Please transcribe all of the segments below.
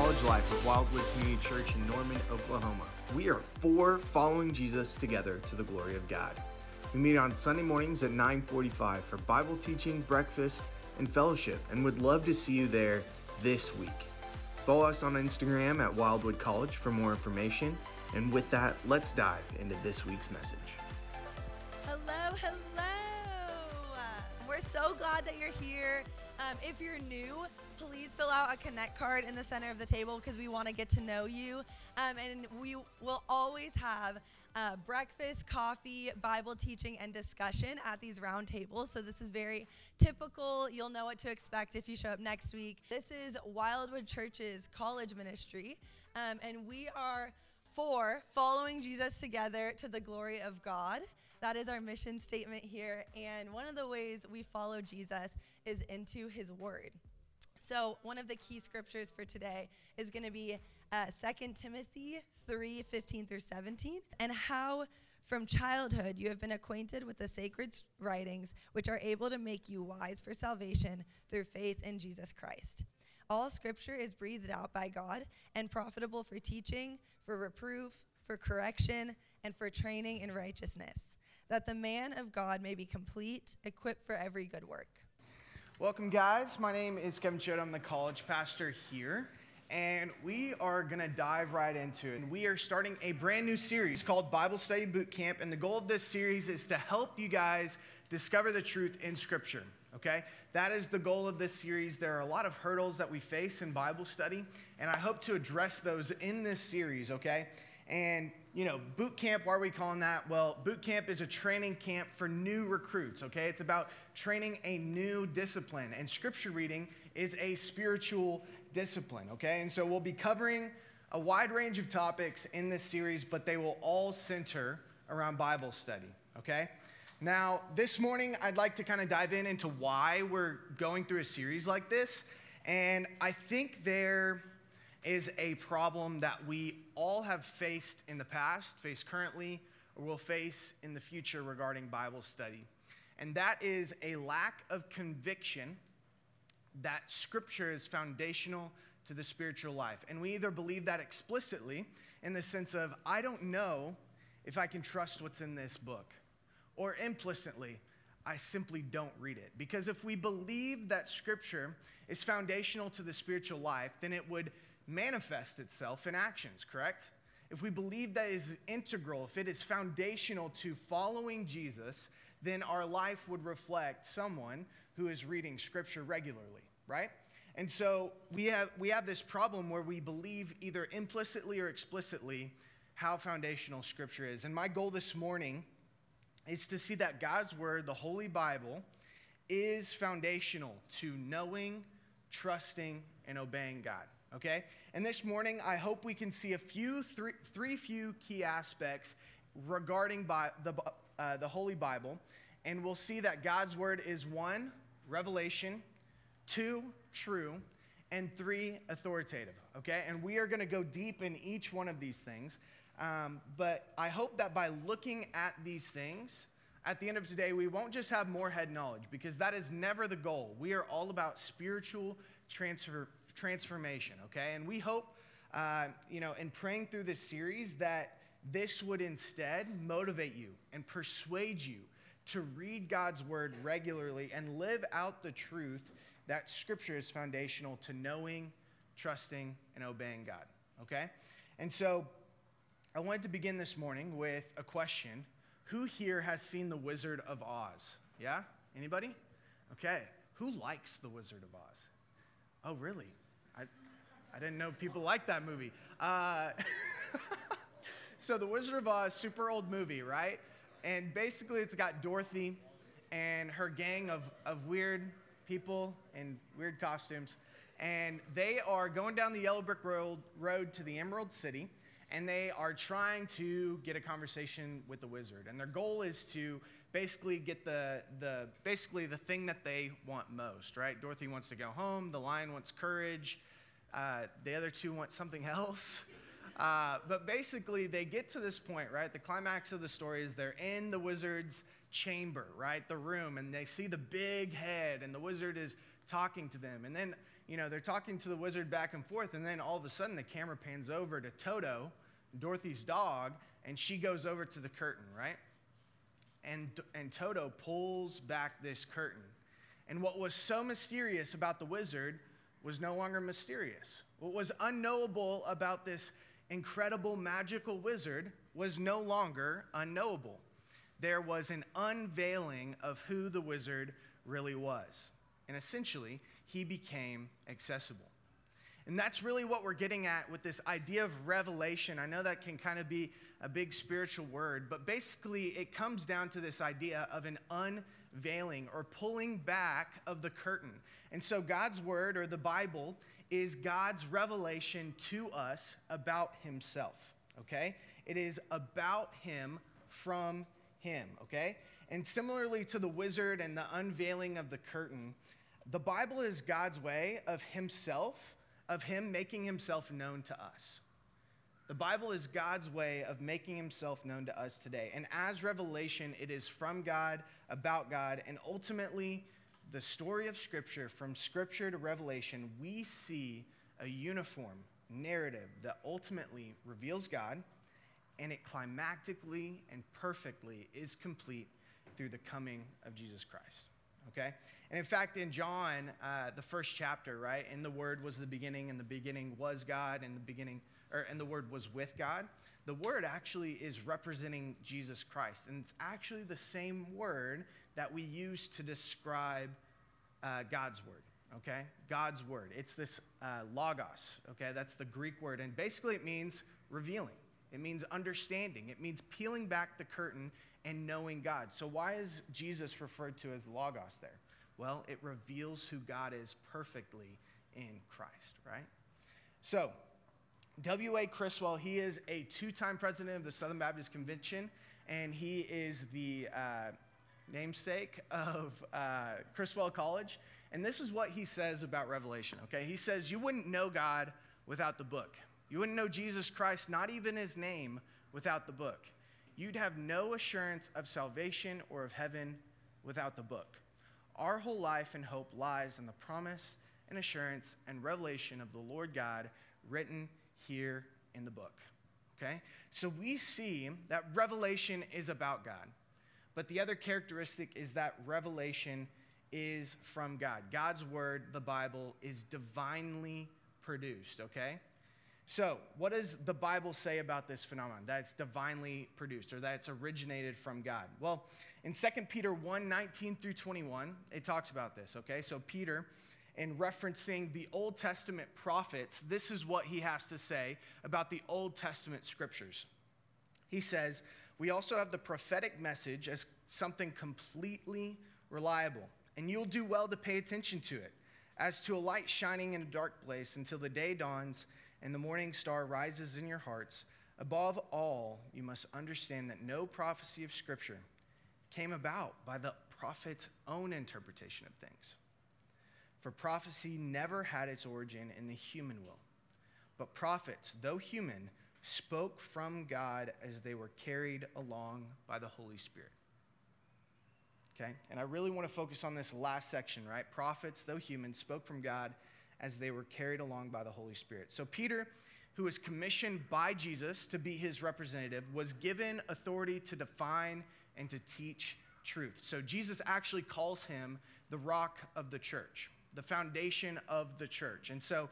college life of Wildwood Community Church in Norman, Oklahoma. We are four following Jesus together to the glory of God. We meet on Sunday mornings at 9:45 for Bible teaching, breakfast, and fellowship, and would love to see you there this week. Follow us on Instagram at Wildwood College for more information. And with that, let's dive into this week's message. Hello, hello. We're so glad that you're here. Um, if you're new, please fill out a connect card in the center of the table because we want to get to know you. Um, and we will always have uh, breakfast, coffee, Bible teaching, and discussion at these round tables. So this is very typical. You'll know what to expect if you show up next week. This is Wildwood Church's college ministry, um, and we are for following Jesus together to the glory of God. That is our mission statement here. And one of the ways we follow Jesus is into his word. So, one of the key scriptures for today is going to be uh, 2 Timothy 3 15 through 17, and how from childhood you have been acquainted with the sacred writings, which are able to make you wise for salvation through faith in Jesus Christ. All scripture is breathed out by God and profitable for teaching, for reproof, for correction, and for training in righteousness, that the man of God may be complete, equipped for every good work. Welcome, guys. My name is Kevin Choate. I'm the college pastor here. And we are going to dive right into it. And we are starting a brand new series called Bible Study Boot Camp. And the goal of this series is to help you guys discover the truth in Scripture okay? That is the goal of this series. There are a lot of hurdles that we face in Bible study, and I hope to address those in this series, okay? And, you know, boot camp, why are we calling that? Well, boot camp is a training camp for new recruits, okay? It's about training a new discipline, and scripture reading is a spiritual discipline, okay? And so we'll be covering a wide range of topics in this series, but they will all center around Bible study, okay? Now, this morning, I'd like to kind of dive in into why we're going through a series like this. And I think there is a problem that we all have faced in the past, face currently, or will face in the future regarding Bible study. And that is a lack of conviction that Scripture is foundational to the spiritual life. And we either believe that explicitly in the sense of, I don't know if I can trust what's in this book or implicitly, I simply don't read it. Because if we believe that Scripture is foundational to the spiritual life, then it would manifest itself in actions, correct? If we believe that is integral, if it is foundational to following Jesus, then our life would reflect someone who is reading Scripture regularly, right? And so we have, we have this problem where we believe either implicitly or explicitly how foundational Scripture is. And my goal this morning is to see that God's Word, the Holy Bible, is foundational to knowing, trusting, and obeying God. Okay? And this morning, I hope we can see a few, three, three few key aspects regarding by the, uh, the Holy Bible. And we'll see that God's Word is one, revelation, two, true, and three, authoritative. Okay? And we are going to go deep in each one of these things. Um, but I hope that by looking at these things, at the end of today, we won't just have more head knowledge because that is never the goal. We are all about spiritual transfer, transformation, okay? And we hope, uh, you know, in praying through this series, that this would instead motivate you and persuade you to read God's word regularly and live out the truth that Scripture is foundational to knowing, trusting, and obeying God, okay? And so, I wanted to begin this morning with a question. Who here has seen The Wizard of Oz? Yeah? Anybody? Okay. Who likes The Wizard of Oz? Oh, really? I, didn't know people liked that movie. Uh, so, The Wizard of Oz, super old movie, right? And basically, it's got Dorothy and her gang of, of weird people in weird costumes. And they are going down the yellow brick road, road to the Emerald City and they are trying to get a conversation with the wizard. And their goal is to basically get the, the basically the thing that they want most, right? Dorothy wants to go home, the lion wants courage, uh, the other two want something else. Uh, but basically, they get to this point, right? The climax of the story is they're in the wizard's chamber, right? The room, and they see the big head, and the wizard is talking to them. And then, you know, they're talking to the wizard back and forth, and then all of a sudden the camera pans over to Toto, Dorothy's dog, and she goes over to the curtain, right? And, and Toto pulls back this curtain. And what was so mysterious about the wizard was no longer mysterious. What was unknowable about this incredible magical wizard was no longer unknowable. There was an unveiling of who the wizard really was. And essentially, he became accessible. And that's really what we're getting at with this idea of revelation. I know that can kind of be a big spiritual word, but basically it comes down to this idea of an unveiling or pulling back of the curtain. And so God's word or the Bible is God's revelation to us about himself, okay? It is about him from him, okay? And similarly to the wizard and the unveiling of the curtain, the Bible is God's way of himself, of him making himself known to us. The Bible is God's way of making himself known to us today. And as revelation, it is from God, about God, and ultimately, the story of Scripture, from Scripture to Revelation, we see a uniform narrative that ultimately reveals God, and it climactically and perfectly is complete through the coming of Jesus Christ. Okay? And in fact, in John, uh, the first chapter, right, in the Word was the beginning, and the beginning was God, and the beginning or, and the Word was with God. The Word actually is representing Jesus Christ. And it's actually the same word that we use to describe uh, God's Word, okay? God's Word. It's this uh, logos, okay? That's the Greek word. And basically it means revealing, it means understanding, it means peeling back the curtain and knowing God. So why is Jesus referred to as logos there? Well, it reveals who God is perfectly in Christ, right? So, W.A. Criswell, he is a two time president of the Southern Baptist Convention, and he is the uh, namesake of uh, Criswell College. And this is what he says about Revelation, okay? He says, You wouldn't know God without the book. You wouldn't know Jesus Christ, not even his name, without the book. You'd have no assurance of salvation or of heaven without the book. Our whole life and hope lies in the promise and assurance and revelation of the Lord God written here in the book. Okay? So we see that revelation is about God. But the other characteristic is that revelation is from God. God's word, the Bible, is divinely produced, okay? So, what does the Bible say about this phenomenon? That it's divinely produced or that it's originated from God? Well, in 2 Peter 1 19 through 21, it talks about this, okay? So, Peter in referencing the Old Testament prophets, this is what he has to say about the Old Testament scriptures. He says, We also have the prophetic message as something completely reliable, and you'll do well to pay attention to it, as to a light shining in a dark place until the day dawns and the morning star rises in your hearts. Above all, you must understand that no prophecy of Scripture came about by the prophet's own interpretation of things. For prophecy never had its origin in the human will. But prophets, though human, spoke from God as they were carried along by the Holy Spirit. Okay? And I really want to focus on this last section, right? Prophets, though human, spoke from God as they were carried along by the Holy Spirit. So Peter, who was commissioned by Jesus to be his representative, was given authority to define and to teach truth. So Jesus actually calls him the rock of the church the foundation of the church. And so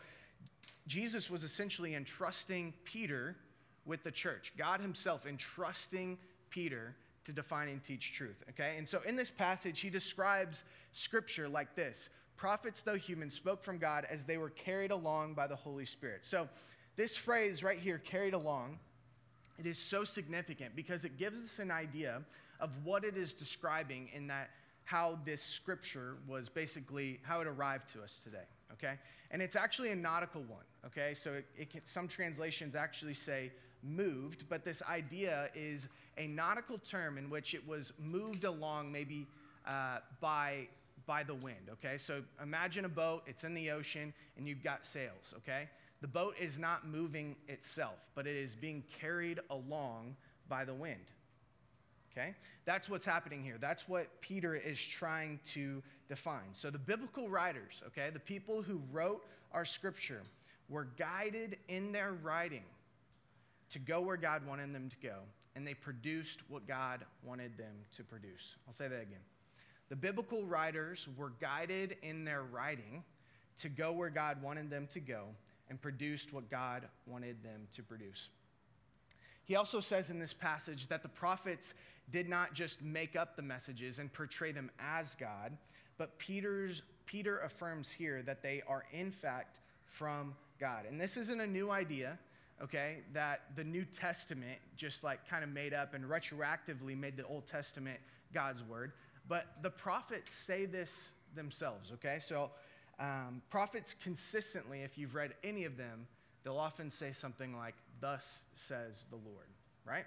Jesus was essentially entrusting Peter with the church, God Himself entrusting Peter to define and teach truth. Okay? And so in this passage, he describes scripture like this Prophets, though human, spoke from God as they were carried along by the Holy Spirit. So this phrase right here, carried along, it is so significant because it gives us an idea of what it is describing in that how this scripture was basically how it arrived to us today okay? And it's actually a nautical one okay? So it, it can, some translations actually say moved but this idea is a nautical term in which it was moved along maybe uh, by by the wind okay? So imagine a boat it's in the ocean and you've got sails okay? The boat is not moving itself but it is being carried along by the wind Okay? That's what's happening here. That's what Peter is trying to define. So the biblical writers, okay, the people who wrote our scripture, were guided in their writing to go where God wanted them to go, and they produced what God wanted them to produce. I'll say that again. The biblical writers were guided in their writing to go where God wanted them to go and produced what God wanted them to produce. He also says in this passage that the prophets did not just make up the messages and portray them as God, but Peter's, Peter affirms here that they are in fact from God. And this isn't a new idea, okay, that the New Testament just like kind of made up and retroactively made the Old Testament God's word. But the prophets say this themselves, okay? So um, prophets consistently, if you've read any of them, they'll often say something like, Thus says the Lord, right?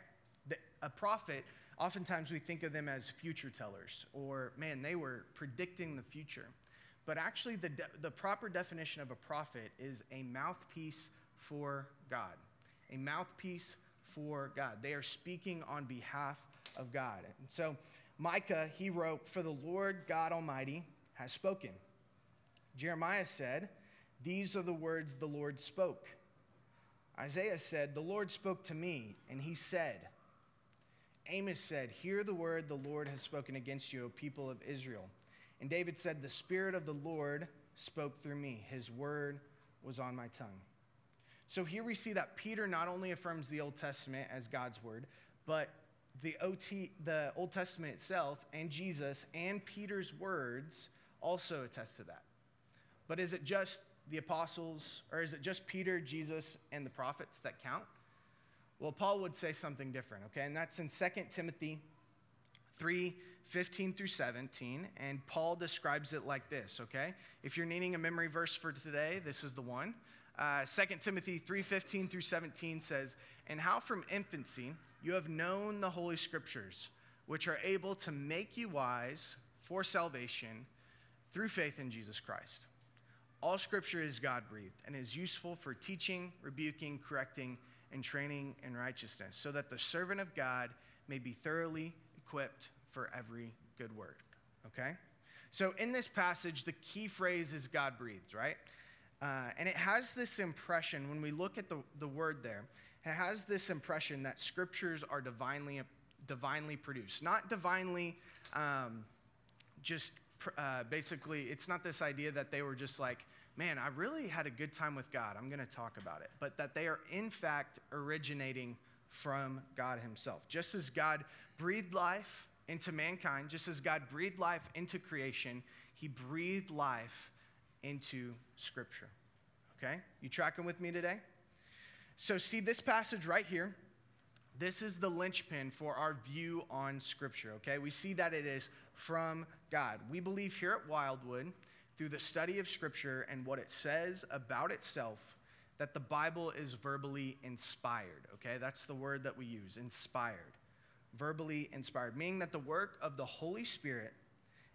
The, a prophet, oftentimes we think of them as future tellers, or man, they were predicting the future. But actually, the, de- the proper definition of a prophet is a mouthpiece for God. A mouthpiece for God. They are speaking on behalf of God. And so, Micah, he wrote, For the Lord God Almighty has spoken. Jeremiah said, These are the words the Lord spoke. Isaiah said, The Lord spoke to me, and he said, Amos said, Hear the word the Lord has spoken against you, O people of Israel. And David said, The Spirit of the Lord spoke through me. His word was on my tongue. So here we see that Peter not only affirms the Old Testament as God's word, but the, OT, the Old Testament itself and Jesus and Peter's words also attest to that. But is it just the apostles, or is it just Peter, Jesus, and the prophets that count? Well, Paul would say something different, okay? And that's in 2 Timothy 3 15 through 17. And Paul describes it like this, okay? If you're needing a memory verse for today, this is the one. Uh, 2 Timothy 3 15 through 17 says, And how from infancy you have known the Holy Scriptures, which are able to make you wise for salvation through faith in Jesus Christ. All Scripture is God breathed and is useful for teaching, rebuking, correcting, and training in righteousness, so that the servant of God may be thoroughly equipped for every good work. Okay? So in this passage, the key phrase is God breathed, right? Uh, and it has this impression, when we look at the, the word there, it has this impression that scriptures are divinely, divinely produced. Not divinely um, just uh, basically, it's not this idea that they were just like, man, I really had a good time with God. I'm going to talk about it. But that they are, in fact, originating from God Himself. Just as God breathed life into mankind, just as God breathed life into creation, He breathed life into Scripture. Okay? You tracking with me today? So, see this passage right here. This is the linchpin for our view on Scripture, okay? We see that it is from God. We believe here at Wildwood, through the study of Scripture and what it says about itself, that the Bible is verbally inspired, okay? That's the word that we use, inspired. Verbally inspired, meaning that the work of the Holy Spirit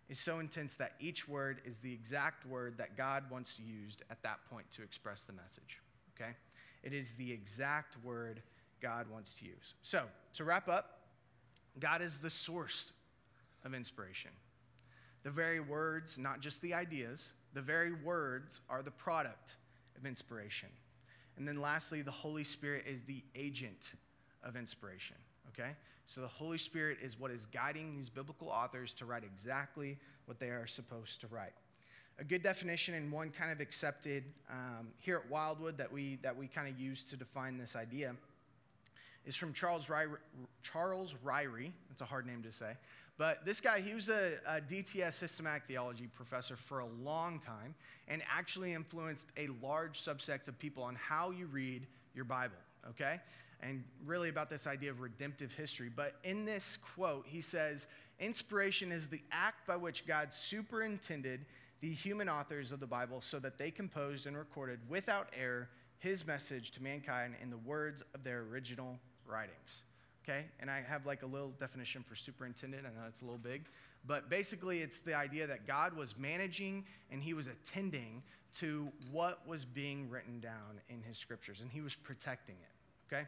is so intense that each word is the exact word that God wants used at that point to express the message, okay? It is the exact word God wants to use. So, to wrap up, God is the source of inspiration. The very words, not just the ideas, the very words are the product of inspiration. And then lastly, the Holy Spirit is the agent of inspiration, okay? So the Holy Spirit is what is guiding these biblical authors to write exactly what they are supposed to write. A good definition and one kind of accepted um, here at Wildwood that we, that we kind of use to define this idea is from Charles Ryrie. Charles Ryrie. That's a hard name to say. But this guy, he was a, a, DTS systematic theology professor for a long time and actually influenced a large subset of people on how you read your Bible, okay? And really about this idea of redemptive history. But in this quote, he says, Inspiration is the act by which God superintended the human authors of the Bible so that they composed and recorded without error his message to mankind in the words of their original writings. Okay? And I have like a little definition for superintendent. I know it's a little big. But basically, it's the idea that God was managing and he was attending to what was being written down in his scriptures, and he was protecting it. Okay?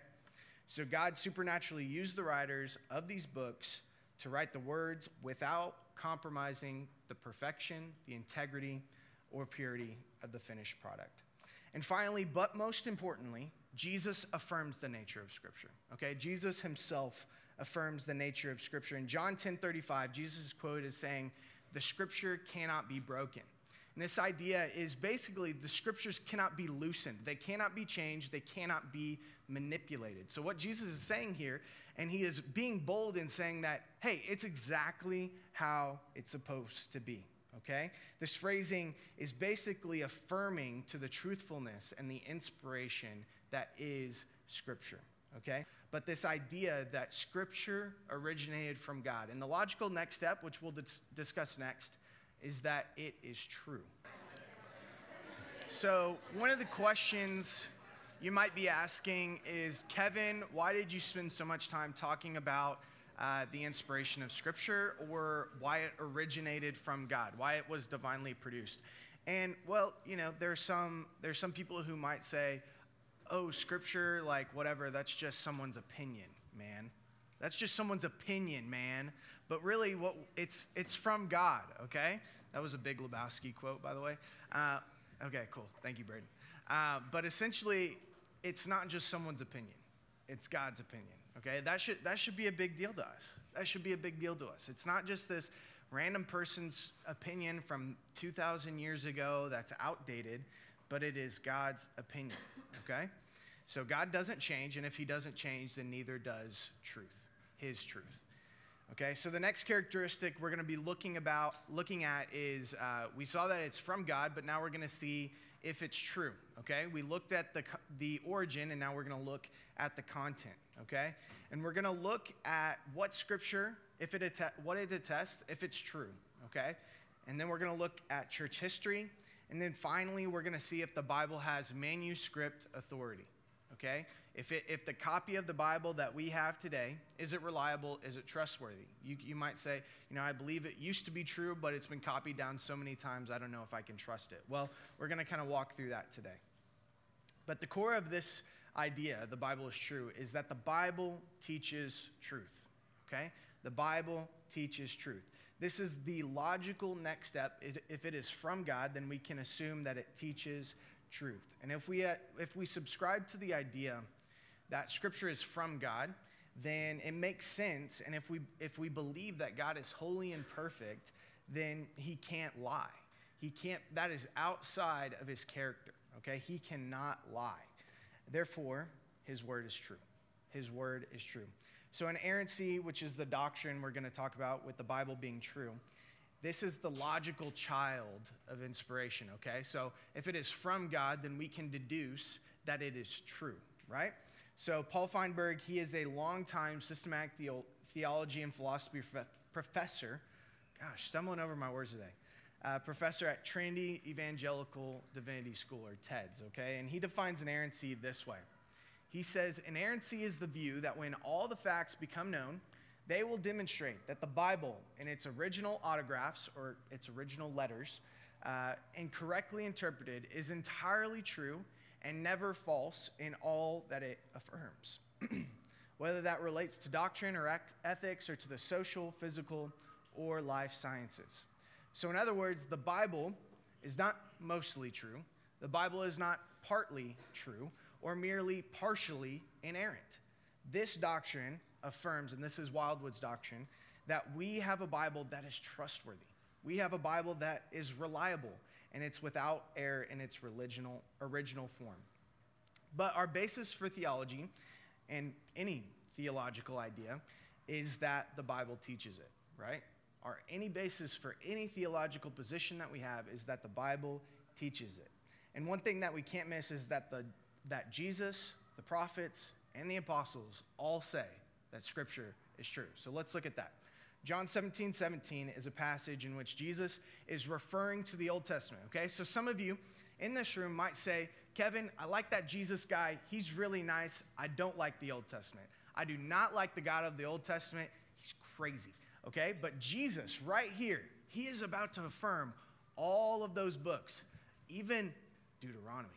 So God supernaturally used the writers of these books to write the words without compromising the perfection, the integrity, or purity of the finished product. And finally, but most importantly, Jesus affirms the nature of Scripture. Okay? Jesus himself affirms the nature of Scripture. In John 10 35, Jesus quote is saying, The Scripture cannot be broken. And this idea is basically the Scriptures cannot be loosened, they cannot be changed, they cannot be manipulated. So, what Jesus is saying here, and he is being bold in saying that, hey, it's exactly how it's supposed to be okay? This phrasing is basically affirming to the truthfulness and the inspiration that is Scripture, okay? But this idea that Scripture originated from God. And the logical next step, which we'll dis- discuss next, is that it is true. So, one of the questions you might be asking is Kevin, why did you spend so much time talking about uh, the inspiration of Scripture or why it originated from God, why it was divinely produced. And well, you know, there's some there's some people who might say, "Oh, Scripture, like whatever, that's just someone's opinion, man. That's just someone's opinion, man." But really, what it's it's from God. Okay, that was a Big Lebowski quote, by the way. Uh, okay, cool. Thank you, Braden. Uh, but essentially, it's not just someone's opinion; it's God's opinion. Okay, that should, that should be a big deal to us. That should be a big deal to us. It's not just this random person's opinion from 2,000 years ago that's outdated, but it is God's opinion. Okay? So God doesn't change, and if He doesn't change, then neither does truth, His truth. Okay, so the next characteristic we're going to be looking about, looking at is uh, we saw that it's from God, but now we're going to see if it's true. Okay, we looked at the the origin, and now we're going to look at the content okay? And we're going to look at what scripture, if it att- what it attests, if it's true, okay? And then we're going to look at church history. And then finally, we're going to see if the Bible has manuscript authority, okay? If, it, if the copy of the Bible that we have today, is it reliable? Is it trustworthy? You, you might say, you know, I believe it used to be true, but it's been copied down so many times, I don't know if I can trust it. Well, we're going to kind of walk through that today. But the core of this idea, the Bible is true, is that the Bible teaches truth. Okay? The Bible teaches truth. This is the logical next step. If it is from God, then we can assume that it teaches truth. And if we, uh, if we subscribe to the idea that Scripture is from God, then it makes sense. And if we, if we believe that God is holy and perfect, then he can't lie. He can't, that is outside of his character, okay? He cannot lie. Therefore, his word is true. His word is true. So, inerrancy, which is the doctrine we're going to talk about with the Bible being true, this is the logical child of inspiration, okay? So, if it is from God, then we can deduce that it is true, right? So, Paul Feinberg, he is a longtime systematic theology and philosophy professor. Gosh, stumbling over my words today uh, professor at Trinity Evangelical Divinity School, or TEDS, okay? And he defines inerrancy this way He says, Inerrancy is the view that when all the facts become known, they will demonstrate that the Bible, in its original autographs or its original letters, uh, and correctly interpreted, is entirely true and never false in all that it affirms. Whether that relates to doctrine or ethics or to the social, physical, or life sciences. So, in other words, the Bible is not mostly true, the Bible is not partly true or merely partially inerrant. This doctrine affirms, and this is Wildwood's doctrine, that we have a Bible that is trustworthy. We have a Bible that is reliable and it's without error in its original, original form. But our basis for theology and any theological idea is that the Bible teaches it, right? Our any basis for any theological position that we have is that the Bible teaches it. And one thing that we can't miss is that, the, that Jesus, the prophets, and the apostles all say that Scripture is true. So let's look at that. John 17, 17 is a passage in which Jesus is referring to the Old Testament, okay? So some of you in this room might say, Kevin, I like that Jesus guy. He's really nice. I don't like the Old Testament. I do not like the God of the Old Testament. He's crazy okay? But Jesus, right here, he is about to affirm all of those books, even Deuteronomy,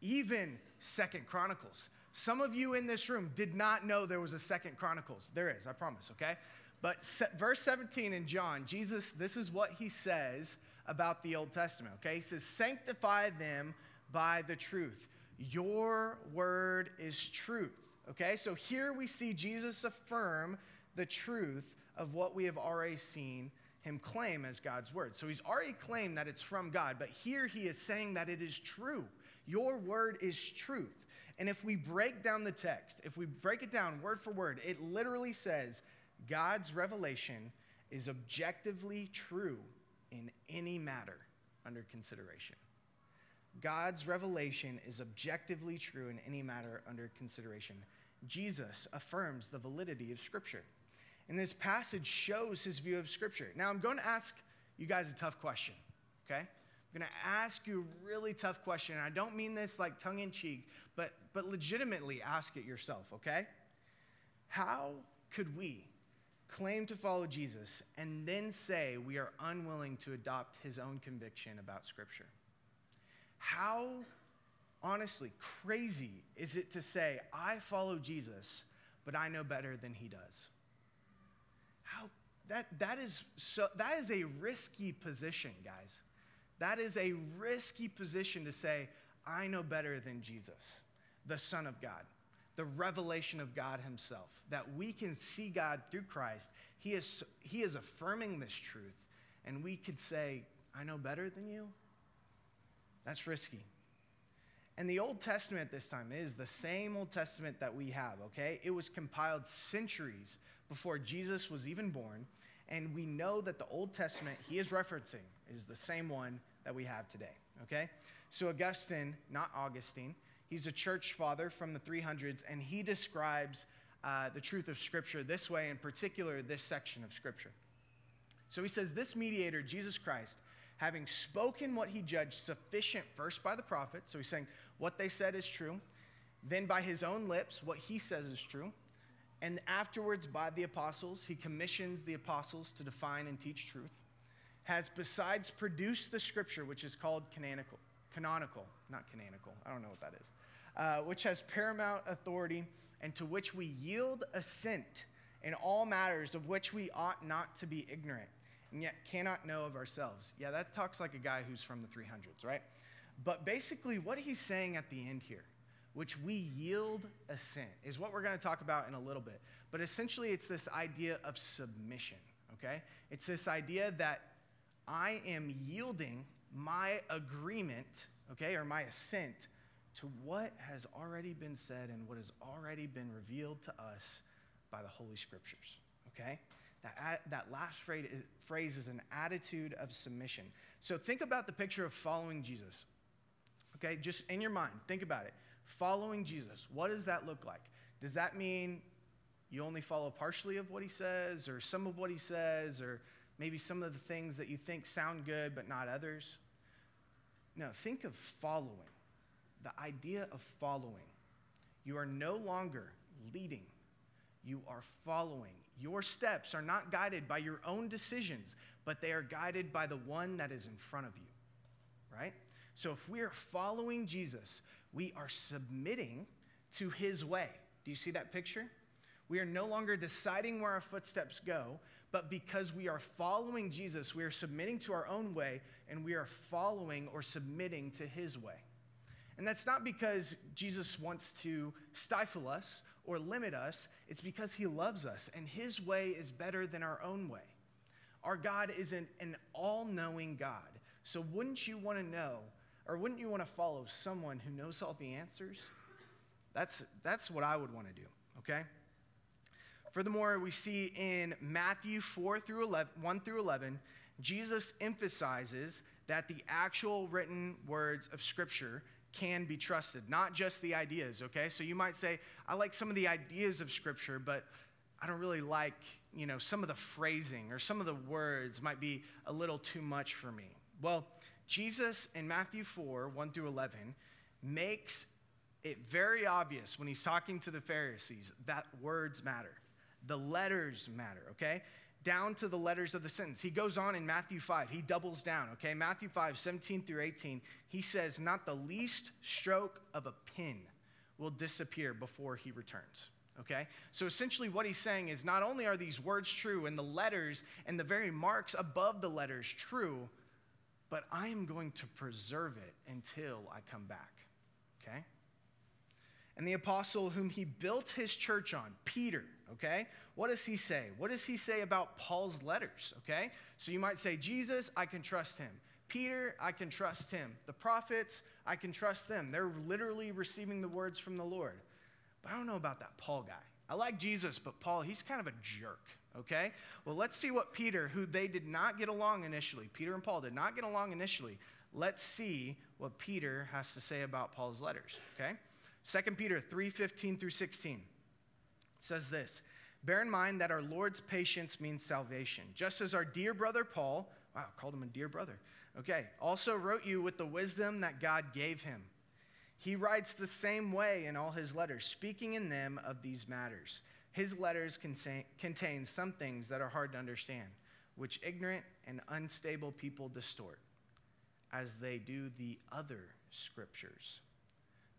even Second Chronicles. Some of you in this room did not know there was a Second Chronicles. There is, I promise, okay? But se- verse 17 in John, Jesus, this is what he says about the Old Testament, okay? He says, Sanctify them by the truth. Your word is truth, okay? So here we see Jesus affirm the truth of what we have already seen him claim as God's word. So he's already claimed that it's from God, but here he is saying that it is true. Your word is truth. And if we break down the text, if we break it down word for word, it literally says God's revelation is objectively true in any matter under consideration. God's revelation is objectively true in any matter under consideration. Jesus affirms the validity of Scripture. And this passage shows his view of Scripture. Now, I'm going to ask you guys a tough question, okay? I'm going to ask you a really tough question. And I don't mean this like tongue in cheek, but, but legitimately ask it yourself, okay? How could we claim to follow Jesus and then say we are unwilling to adopt his own conviction about Scripture? How, honestly, crazy is it to say, I follow Jesus, but I know better than he does? How, that, that, is so, that is a risky position, guys. That is a risky position to say, I know better than Jesus, the Son of God, the revelation of God Himself, that we can see God through Christ. He is, he is affirming this truth, and we could say, I know better than you. That's risky. And the Old Testament this time is the same Old Testament that we have, okay? It was compiled centuries before Jesus was even born. And we know that the Old Testament he is referencing is the same one that we have today, okay? So, Augustine, not Augustine, he's a church father from the 300s, and he describes uh, the truth of Scripture this way, in particular, this section of Scripture. So, he says, This mediator, Jesus Christ, having spoken what he judged sufficient first by the prophets, so he's saying what they said is true, then by his own lips, what he says is true and afterwards, by the apostles, he commissions the apostles to define and teach truth. Has besides produced the scripture, which is called canonical, canonical, not canonical, I don't know what that is, uh, which has paramount authority and to which we yield assent in all matters of which we ought not to be ignorant and yet cannot know of ourselves. Yeah, that talks like a guy who's from the 300s, right? But basically, what he's saying at the end here which we yield assent, is what we're going to talk about in a little bit. But essentially, it's this idea of submission, okay? It's this idea that I am yielding my agreement, okay, or my assent to what has already been said and what has already been revealed to us by the Holy Scriptures, okay? That, that last phrase is, an attitude of submission. So think about the picture of following Jesus, okay? Just in your mind, think about it. Following Jesus, what does that look like? Does that mean you only follow partially of what he says, or some of what he says, or maybe some of the things that you think sound good but not others? No, think of following. The idea of following. You are no longer leading, you are following. Your steps are not guided by your own decisions, but they are guided by the one that is in front of you, right? So if we are following Jesus, we are submitting to his way. Do you see that picture? We are no longer deciding where our footsteps go, but because we are following Jesus, we are submitting to our own way and we are following or submitting to his way. And that's not because Jesus wants to stifle us or limit us, it's because he loves us and his way is better than our own way. Our God is an, an all knowing God. So wouldn't you want to know or wouldn't you want to follow someone who knows all the answers? That's, that's what I would want to do, okay? Furthermore, we see in Matthew 4 through 11, 1 through 11, Jesus emphasizes that the actual written words of Scripture can be trusted, not just the ideas, okay? So you might say, I like some of the ideas of Scripture, but I don't really like, you know, some of the phrasing or some of the words might be a little too much for me. Well, Jesus in Matthew 4, 1 through 11, makes it very obvious when he's talking to the Pharisees that words matter. The letters matter, okay? Down to the letters of the sentence. He goes on in Matthew 5, he doubles down, okay? Matthew 5, 17 through 18, he says, Not the least stroke of a pin will disappear before he returns, Okay? So essentially, what he's saying is not only are these words true and the letters and the very marks above the letters true, but I am going to preserve it until I come back. Okay? And the apostle whom he built his church on, Peter, okay? What does he say? What does he say about Paul's letters, okay? So you might say, Jesus, I can trust him. Peter, I can trust him. The prophets, I can trust them. They're literally receiving the words from the Lord. But I don't know about that Paul guy. I like Jesus, but Paul, he's kind of a jerk, okay? Well, let's see what Peter, who they did not get along initially, Peter and Paul did not get along initially. Let's see what Peter has to say about Paul's letters, okay? 2 Peter 3:15 through 16 says this, Bear in mind that our Lord's patience means salvation, just as our dear brother Paul, wow, called him a dear brother, okay, also wrote you with the wisdom that God gave him. He writes the same way in all his letters, speaking in them of these matters. His letters contain some things that are hard to understand, which ignorant and unstable people distort, as they do the other scriptures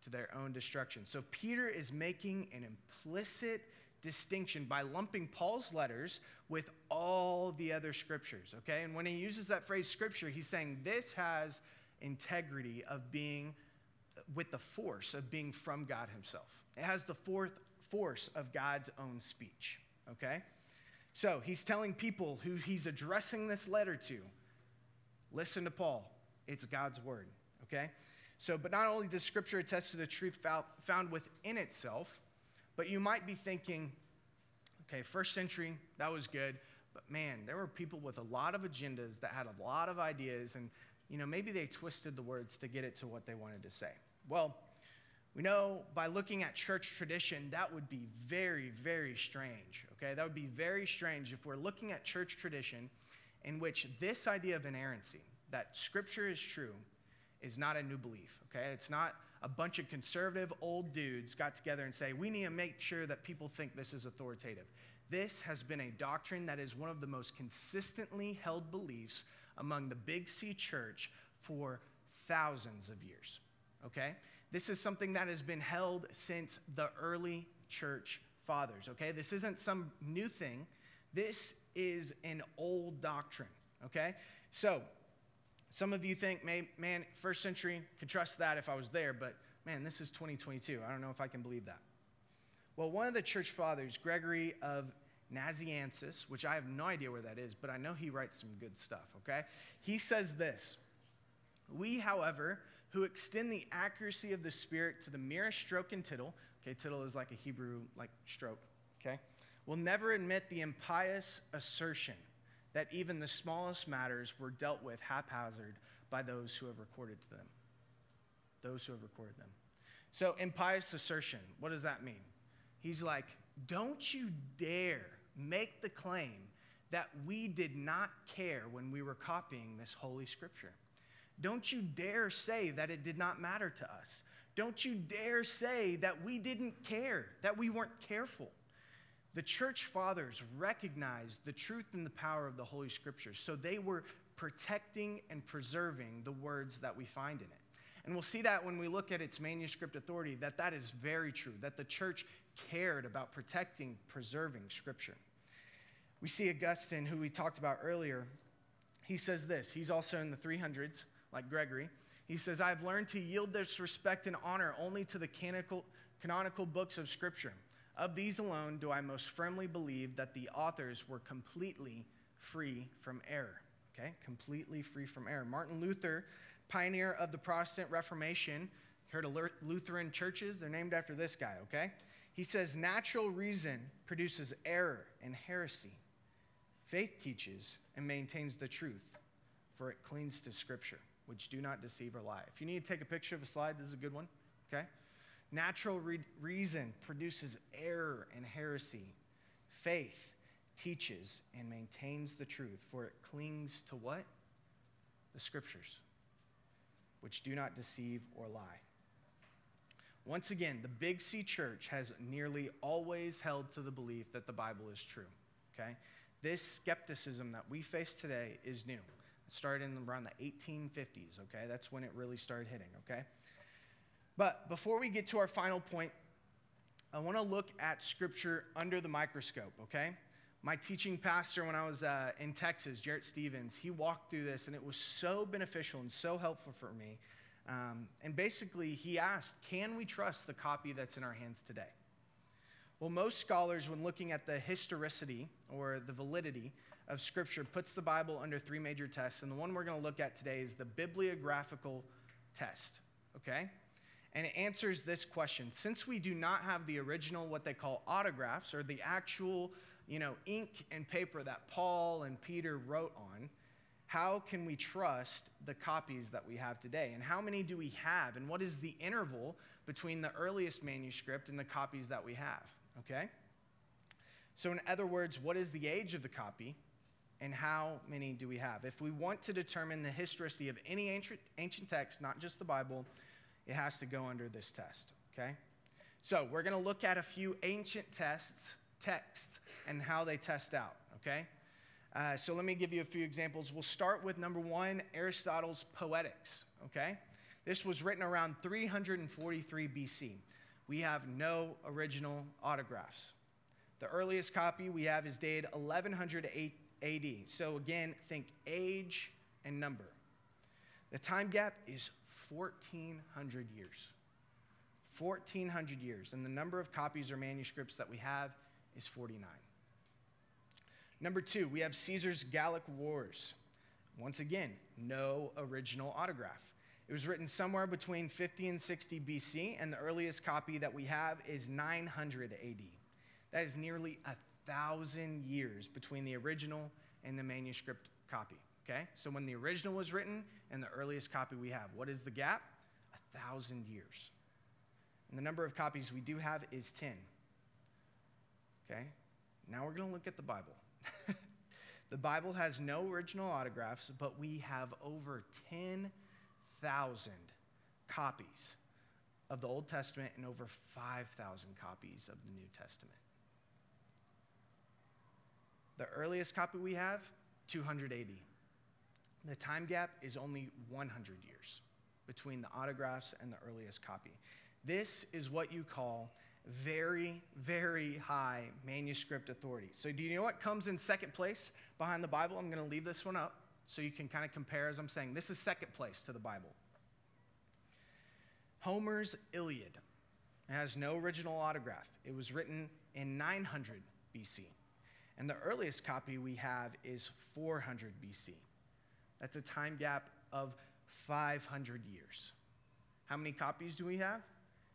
to their own destruction. So Peter is making an implicit distinction by lumping Paul's letters with all the other scriptures, okay? And when he uses that phrase scripture, he's saying this has integrity of being with the force of being from God himself. It has the fourth force of God's own speech, okay? So he's telling people who he's addressing this letter to listen to Paul. It's God's word, okay? So, but not only does Scripture attest to the truth found within itself, but you might be thinking, okay, first century, that was good, but man, there were people with a lot of agendas that had a lot of ideas, and you know, maybe they twisted the words to get it to what they wanted to say. Well, we know by looking at church tradition, that would be very, very strange. Okay, that would be very strange if we're looking at church tradition in which this idea of inerrancy, that Scripture is true, is not a new belief, okay? It's not a bunch of conservative old dudes got together and say, we need to make sure that people think this is authoritative. This has been a doctrine that is one of the most consistently held beliefs among the Big C church for thousands of years, okay? This is something that has been held since the early church fathers, okay? This isn't some new thing. This is an old doctrine, okay? So, some of you think, man, first century, could trust that if I was there, but man, this is 2022. I don't know if I can believe that. Well, one of the church fathers, Gregory of Nazianzus, which I have no idea where that is, but I know he writes some good stuff, okay? He says this We, however, who extend the accuracy of the Spirit to the merest stroke and tittle, okay, tittle is like a Hebrew, like stroke, okay, will never admit the impious assertion that even the smallest matters were dealt with haphazard by those who have recorded them. Those who have recorded them. So, impious assertion, what does that mean? He's like, don't you dare make the claim that we did not care when we were copying this holy scripture. Don't you dare say that it did not matter to us. Don't you dare say that we didn't care, that we weren't careful. The church fathers recognized the truth and the power of the Holy Scriptures, so they were protecting and preserving the words that we find in it. And we'll see that when we look at its manuscript authority, that that is very true, that the church cared about protecting, preserving Scripture. We see Augustine, who we talked about earlier, he says this. He's also in the 300s, like Gregory. He says, I have learned to yield this respect and honor only to the canonical, canonical books of Scripture. Of these alone do I most firmly believe that the authors were completely free from error. Okay, completely free from error. Martin Luther, pioneer of the Protestant Reformation, heard of Lutheran churches? They're named after this guy, okay? He says natural reason produces error and heresy. Faith teaches and maintains the truth, for it clings to Scripture, which do not deceive or lie. If you need to take a picture of a slide, this is a good one, okay? Natural re- reason produces error and heresy. Faith teaches and maintains the truth, for it clings to what? The scriptures, which do not deceive or lie. Once again, the Big C church has nearly always held to the belief that the Bible is true. Okay? This skepticism that we face today is new. It started in around the 1850s, okay? That's when it really started hitting, okay? But before we get to our final point, I want to look at scripture under the microscope, okay? My teaching pastor when I was uh, in Texas, Jarrett Stevens, he walked through this and it was so beneficial and so helpful for me. Um, and basically, he asked, Can we trust the copy that's in our hands today? Well, most scholars, when looking at the historicity or the validity of Scripture, puts the Bible under three major tests. And the one we're going to look at today is the bibliographical test, okay? And it answers this question. Since we do not have the original, what they call autographs, or the actual, you know, ink and paper that Paul and Peter wrote on, how can we trust the copies that we have today? And how many do we have? And what is the interval between the earliest manuscript and the copies that we have? Okay? So, in other words, what is the age of the copy? And how many do we have? If we want to determine the historicity of any ancient, ancient text, not just the Bible, it has to go under this test, okay? So we're going to look at a few ancient tests, texts, and how they test out, okay? Uh, so let me give you a few examples. We'll start with number one Aristotle's Poetics, okay? This was written around 343 BC. We have no original autographs. The earliest copy we have is dated 1100 AD. So again, think age and number. The time gap is 1,400 years. 1,400 years. And the number of copies or manuscripts that we have is 49. Number two, we have Caesar's Gallic Wars. Once again, no original autograph. It was written somewhere between 50 and 60 BC, and the earliest copy that we have is 900 AD. That is nearly a thousand years between the original and the manuscript copy. Okay? So when the original was written and the earliest copy we have, what is the gap? A thousand years. And the number of copies we do have is 10. Okay? Now we're going to look at the Bible. the Bible has no original autographs, but we have over 10,000 copies of the Old Testament and over 5,000 copies of the New Testament. The earliest copy we have, 200 AD. The time gap is only 100 years between the autographs and the earliest copy. This is what you call very, very high manuscript authority. So, do you know what comes in second place behind the Bible? I'm going to leave this one up so you can kind of compare as I'm saying. This is second place to the Bible. Homer's Iliad it has no original autograph. It was written in 900 BC. And the earliest copy we have is 400 BC. That's a time gap of 500 years. How many copies do we have?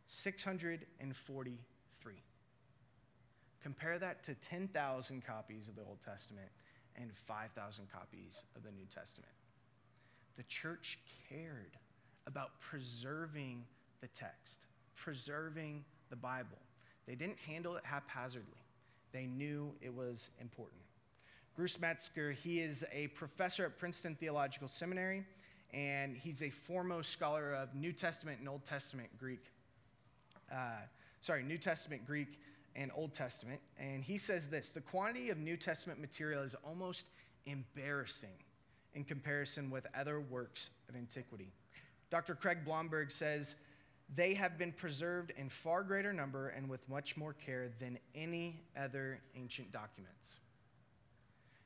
643. Compare that to 10,000 copies of the Old Testament and 5,000 copies of the New Testament. The church cared about preserving the text, preserving the Bible. They didn't handle it haphazardly, they knew it was important. Bruce Metzger, he is a professor at Princeton Theological Seminary, and he's a foremost scholar of New Testament and Old Testament Greek. Uh, sorry, New Testament Greek and Old Testament. And he says this the quantity of New Testament material is almost embarrassing in comparison with other works of antiquity. Dr. Craig Blomberg says, they have been preserved in far greater number and with much more care than any other ancient documents.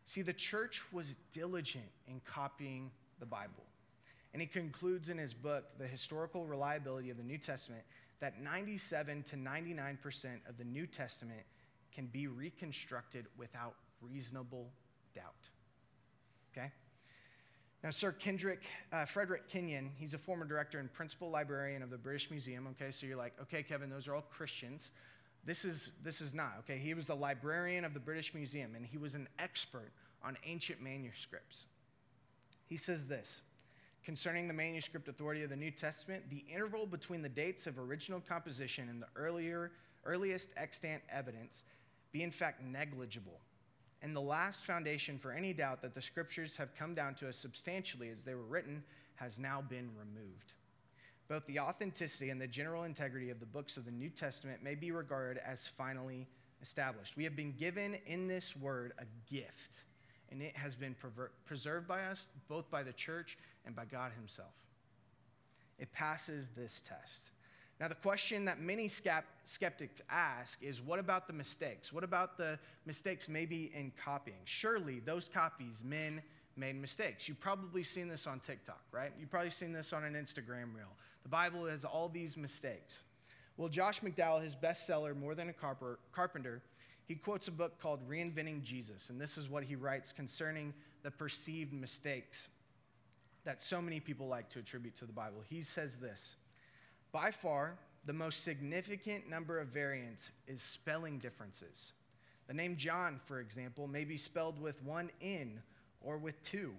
See, the church was diligent in copying the Bible. And he concludes in his book, The Historical Reliability of the New Testament, that 97 to 99% of the New Testament can be reconstructed without reasonable doubt. Okay? Now, Sir Kendrick, uh, Frederick Kenyon, he's a former director and principal librarian of the British Museum. Okay, so you're like, okay, Kevin, those are all Christians. This is, this is not, okay? He was the librarian of the British Museum, and he was an expert on ancient manuscripts. He says this concerning the manuscript authority of the New Testament, the interval between the dates of original composition and the earlier, earliest extant evidence be in fact negligible, and the last foundation for any doubt that the scriptures have come down to us substantially as they were written has now been removed. Both the authenticity and the general integrity of the books of the New Testament may be regarded as finally established. We have been given in this word a gift, and it has been preserved by us, both by the church and by God Himself. It passes this test. Now, the question that many skeptics ask is what about the mistakes? What about the mistakes maybe in copying? Surely those copies, men made mistakes. You've probably seen this on TikTok, right? You've probably seen this on an Instagram reel. The Bible has all these mistakes. Well, Josh McDowell, his bestseller, More Than a Carpenter, he quotes a book called Reinventing Jesus, and this is what he writes concerning the perceived mistakes that so many people like to attribute to the Bible. He says this By far, the most significant number of variants is spelling differences. The name John, for example, may be spelled with one N or with two.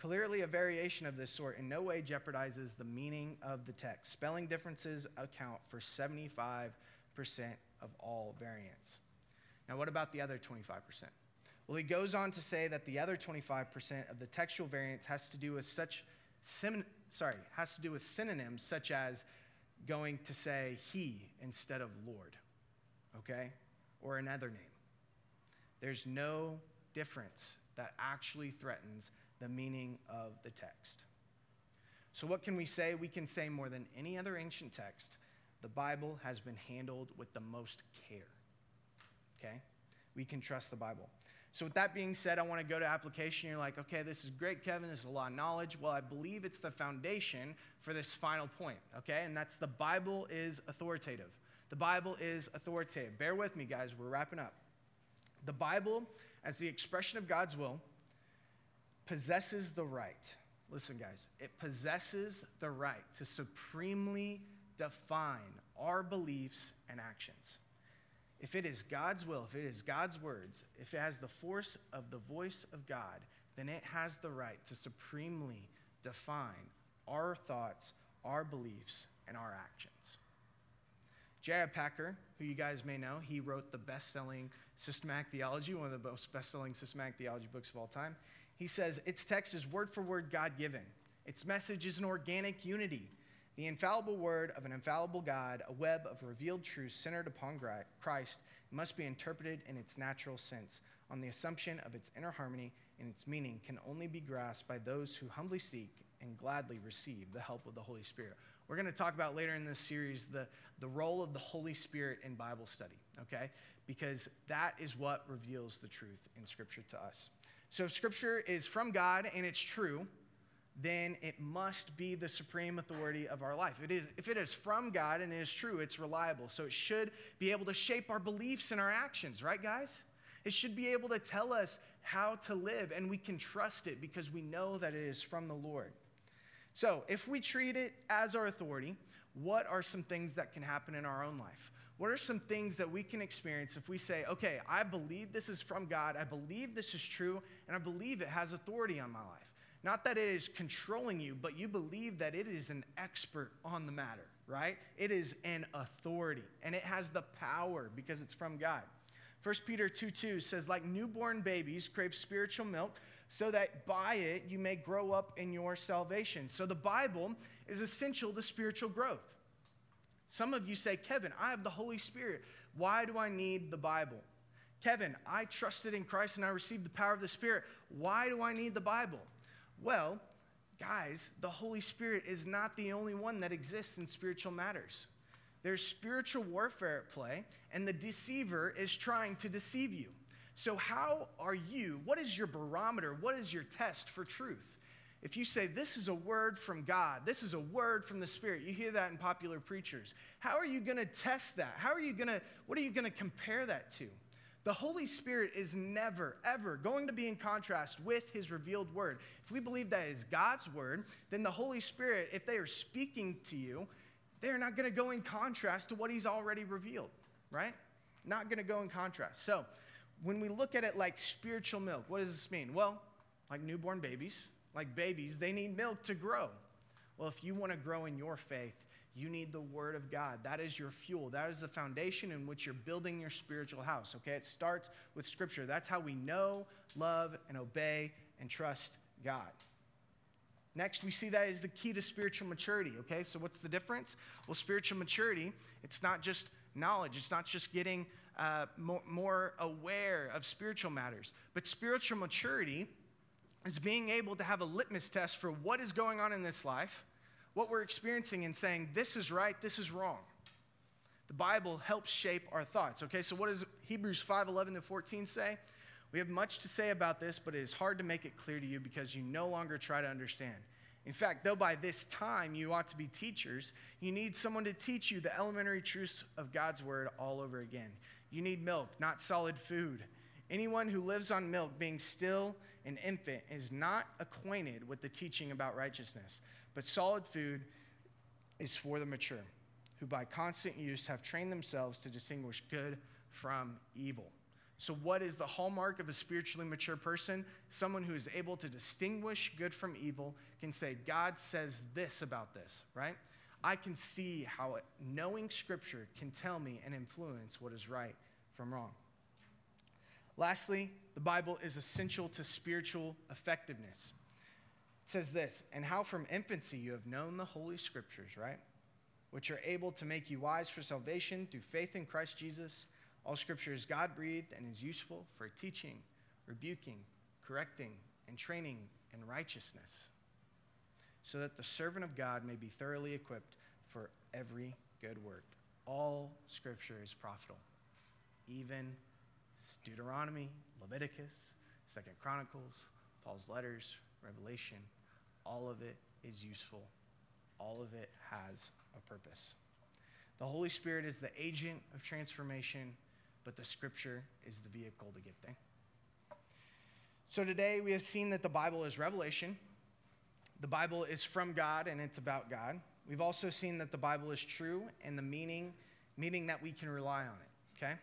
Clearly, a variation of this sort in no way jeopardizes the meaning of the text. Spelling differences account for 75% of all variants. Now, what about the other 25%? Well, he goes on to say that the other 25% of the textual variants has to do with such sim- sorry, has to do with synonyms such as going to say he instead of Lord, okay? Or another name. There's no difference that actually threatens the meaning of the text. So, what can we say? We can say more than any other ancient text, the Bible has been handled with the most care. Okay? We can trust the Bible. So, with that being said, I want to go to application. You're like, okay, this is great, Kevin. This is a lot of knowledge. Well, I believe it's the foundation for this final point, okay? And that's the Bible is authoritative. The Bible is authoritative. Bear with me, guys. We're wrapping up. The Bible, as the expression of God's will, possesses the right. Listen, guys, it possesses the right to supremely define our beliefs and actions. If it is God's will, if it is God's words, if it has the force of the voice of God, then it has the right to supremely define our thoughts, our beliefs, and our actions. J.I. Packer, who you guys may know, he wrote the best selling Systematic Theology, one of the most best selling systematic theology books of all time. He says, Its text is word for word God given. Its message is an organic unity the infallible word of an infallible God, a web of revealed truth centered upon Christ, must be interpreted in its natural sense, on the assumption of its inner harmony and its meaning can only be grasped by those who humbly seek and gladly receive the help of the Holy Spirit. We're going to talk about later in this series the, the role of the Holy Spirit in Bible study, okay? Because that is what reveals the truth in Scripture to us. So if Scripture is from God and it's true, then it must be the supreme authority of our life. It is, if it is from God and it is true, it's reliable. So it should be able to shape our beliefs and our actions, right, guys? It should be able to tell us how to live, and we can trust it because we know that it is from the Lord. So if we treat it as our authority, what are some things that can happen in our own life? What are some things that we can experience if we say, okay, I believe this is from God, I believe this is true, and I believe it has authority on my life? Not that it is controlling you, but you believe that it is an expert on the matter, right? It is an authority and it has the power because it's from God. 1 Peter 2 2 says, like newborn babies crave spiritual milk, so that by it you may grow up in your salvation. So the Bible is essential to spiritual growth. Some of you say, Kevin, I have the Holy Spirit. Why do I need the Bible? Kevin, I trusted in Christ and I received the power of the Spirit. Why do I need the Bible? Well, guys, the Holy Spirit is not the only one that exists in spiritual matters. There's spiritual warfare at play, and the deceiver is trying to deceive you. So, how are you? What is your barometer? What is your test for truth? If you say, This is a word from God, this is a word from the Spirit, you hear that in popular preachers. How are you going to test that? How are you going to, what are you going to compare that to? The Holy Spirit is never, ever going to be in contrast with His revealed word. If we believe that is God's word, then the Holy Spirit, if they are speaking to you, they're not going to go in contrast to what He's already revealed, right? Not going to go in contrast. So, when we look at it like spiritual milk, what does this mean? Well, like newborn babies, like babies, they need milk to grow. Well, if you want to grow in your faith, you need the Word of God. That is your fuel. That is the foundation in which you're building your spiritual house, okay? It starts with Scripture. That's how we know, love, and obey and trust God. Next, we see that is the key to spiritual maturity, okay? So, what's the difference? Well, spiritual maturity, it's not just knowledge, it's not just getting uh, more, more aware of spiritual matters, but spiritual maturity is being able to have a litmus test for what is going on in this life what we're experiencing and saying, this is right, this is wrong. The Bible helps shape our thoughts. Okay, so what does Hebrews 5 11 to 14 say? We have much to say about this, but it is hard to make it clear to you because you no longer try to understand. In fact, though by this time you ought to be teachers, you need someone to teach you the elementary truths of God's word all over again. You need milk, not solid food. Anyone who lives on milk, being still an infant, is not acquainted with the teaching about righteousness. But solid food is for the mature, who by constant use have trained themselves to distinguish good from evil. So, what is the hallmark of a spiritually mature person? Someone who is able to distinguish good from evil can say, God says this about this, right? I can see how knowing Scripture can tell me and influence what is right from wrong. Lastly, the Bible is essential to spiritual effectiveness. It says this, and how from infancy you have known the Holy Scriptures, right? Which are able to make you wise for salvation through faith in Christ Jesus. All Scripture is God breathed and is useful for teaching, rebuking, correcting, and training in righteousness, so that the servant of God may be thoroughly equipped for every good work. All Scripture is profitable, even Deuteronomy, Leviticus, Second Chronicles, Paul's letters, Revelation, all of it is useful. All of it has a purpose. The Holy Spirit is the agent of transformation, but the Scripture is the vehicle to get there. So today we have seen that the Bible is revelation. The Bible is from God and it's about God. We've also seen that the Bible is true and the meaning, meaning that we can rely on it, okay?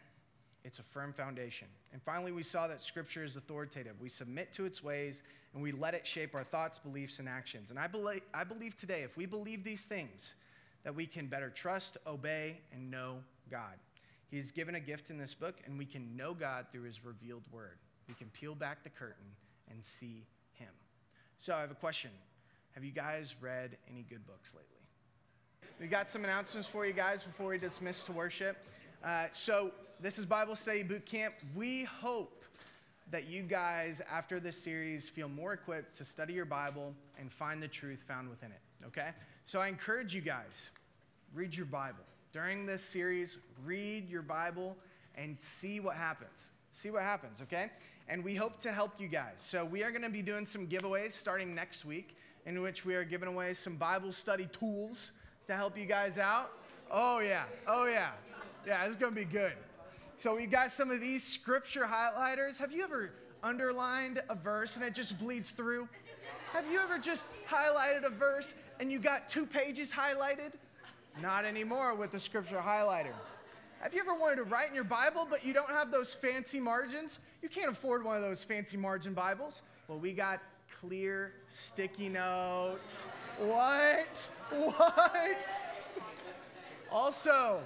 It's a firm foundation. And finally, we saw that Scripture is authoritative. We submit to its ways and we let it shape our thoughts, beliefs, and actions. And I believe, I believe today, if we believe these things, that we can better trust, obey, and know God. He's given a gift in this book, and we can know God through His revealed word. We can peel back the curtain and see Him. So, I have a question Have you guys read any good books lately? We got some announcements for you guys before we dismiss to worship. Uh, so, this is Bible Study Boot Camp. We hope that you guys, after this series, feel more equipped to study your Bible and find the truth found within it, okay? So I encourage you guys, read your Bible. During this series, read your Bible and see what happens. See what happens, okay? And we hope to help you guys. So we are going to be doing some giveaways starting next week, in which we are giving away some Bible study tools to help you guys out. Oh, yeah. Oh, yeah. Yeah, it's going to be good. So we got some of these scripture highlighters. Have you ever underlined a verse and it just bleeds through? Have you ever just highlighted a verse and you got two pages highlighted? Not anymore with the scripture highlighter. Have you ever wanted to write in your Bible, but you don't have those fancy margins? You can't afford one of those fancy margin Bibles. Well, we got clear sticky notes. What? What? Also,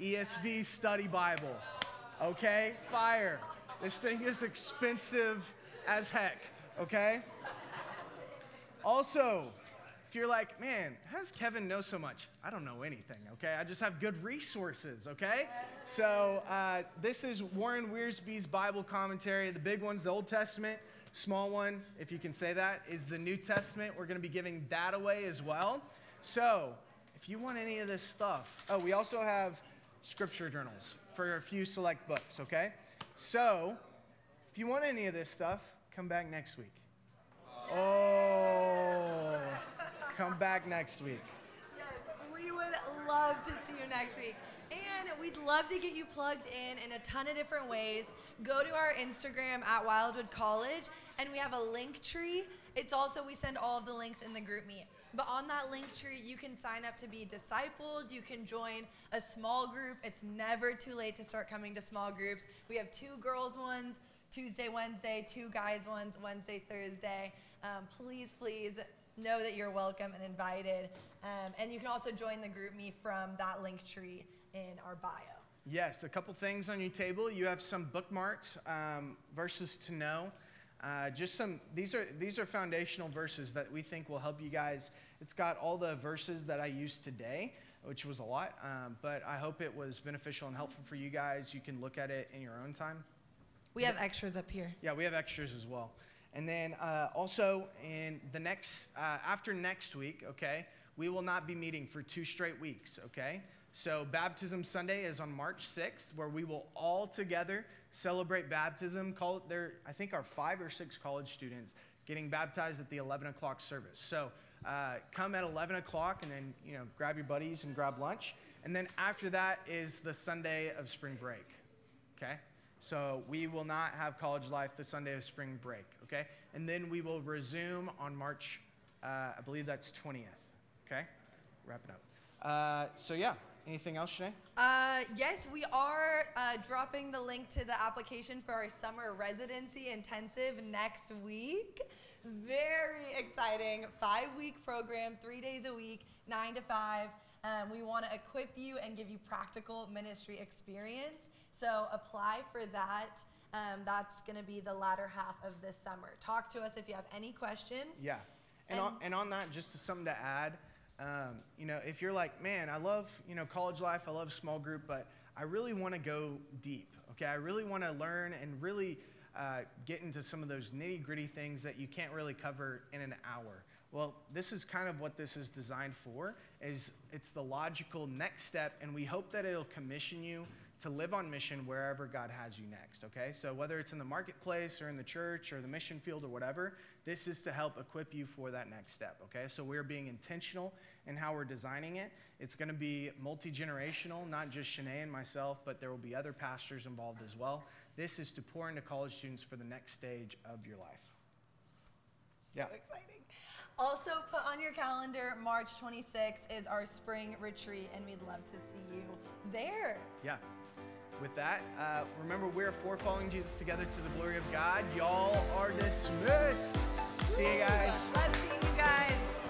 ESV Study Bible. Okay? Fire. This thing is expensive as heck. Okay? Also, if you're like, man, how does Kevin know so much? I don't know anything, okay? I just have good resources, okay? So, uh, this is Warren Wiersbe's Bible commentary. The big one's the Old Testament. Small one, if you can say that, is the New Testament. We're going to be giving that away as well. So, if you want any of this stuff, oh, we also have scripture journals for a few select books, okay? So, if you want any of this stuff, come back next week. Oh, come back next week. Yes, we would love to see you next week. And we'd love to get you plugged in in a ton of different ways. Go to our Instagram at Wildwood College, and we have a link tree. It's also, we send all of the links in the GroupMe. But on that link tree, you can sign up to be discipled. You can join a small group. It's never too late to start coming to small groups. We have two girls ones Tuesday, Wednesday, two guys ones Wednesday, Thursday. Um, please, please know that you're welcome and invited. Um, and you can also join the GroupMe from that link tree in our bio. Yes, a couple things on your table. You have some bookmarks, um, verses to know. Uh, just some these are these are foundational verses that we think will help you guys. It's got all the verses that I used today, which was a lot, um, but I hope it was beneficial and helpful for you guys. You can look at it in your own time. We have extras up here. Yeah, we have extras as well. And then uh, also in the next, uh, after next week, okay, we will not be meeting for two straight weeks, okay? So Baptism Sunday is on March 6th, where we will all together celebrate baptism. Call it there, I think our five or six college students getting baptized at the 11 o'clock service. So uh, come at 11 o'clock and then, you know, grab your buddies and grab lunch. And then after that is the Sunday of spring break, okay? So we will not have college life the Sunday of spring break, okay? And then we will resume on March, uh, I believe that's 20th, okay? Wrapping up. Uh, so yeah, anything else, Shanae? Uh, yes, we are uh, dropping the link to the application for our summer residency intensive next week. Very exciting. Five week program, three days a week, nine to five. Um, we want to equip you and give you practical ministry experience. So apply for that. Um, that's going to be the latter half of this summer. Talk to us if you have any questions. Yeah. And, And- on, and on that, just to something to add, um, you know, if you're like, man, I love, you know, college life, I love small group, but I really want to go deep, okay? I really want to learn and really uh, get into some of those nitty gritty things that you can't really cover in an hour. Well, this is kind of what this is designed for, is it's the logical next step, and we hope that it'll commission you to live on mission wherever God has you next, okay? So whether it's in the marketplace or in the church or the mission field or whatever, this is to help equip you for that next step, okay? So we're being intentional in how we're designing it. It's gonna be multi generational, not just Shanae and myself, but there will be other pastors involved as well. This is to pour into college students for the next stage of your life. So Yeah. exciting. Also, put on your calendar March 26th is our spring retreat, and we'd love to see you there. Yeah. With that, uh, remember we're for following Jesus together to the glory of God. Y'all are dismissed. See you guys. Love seeing you guys.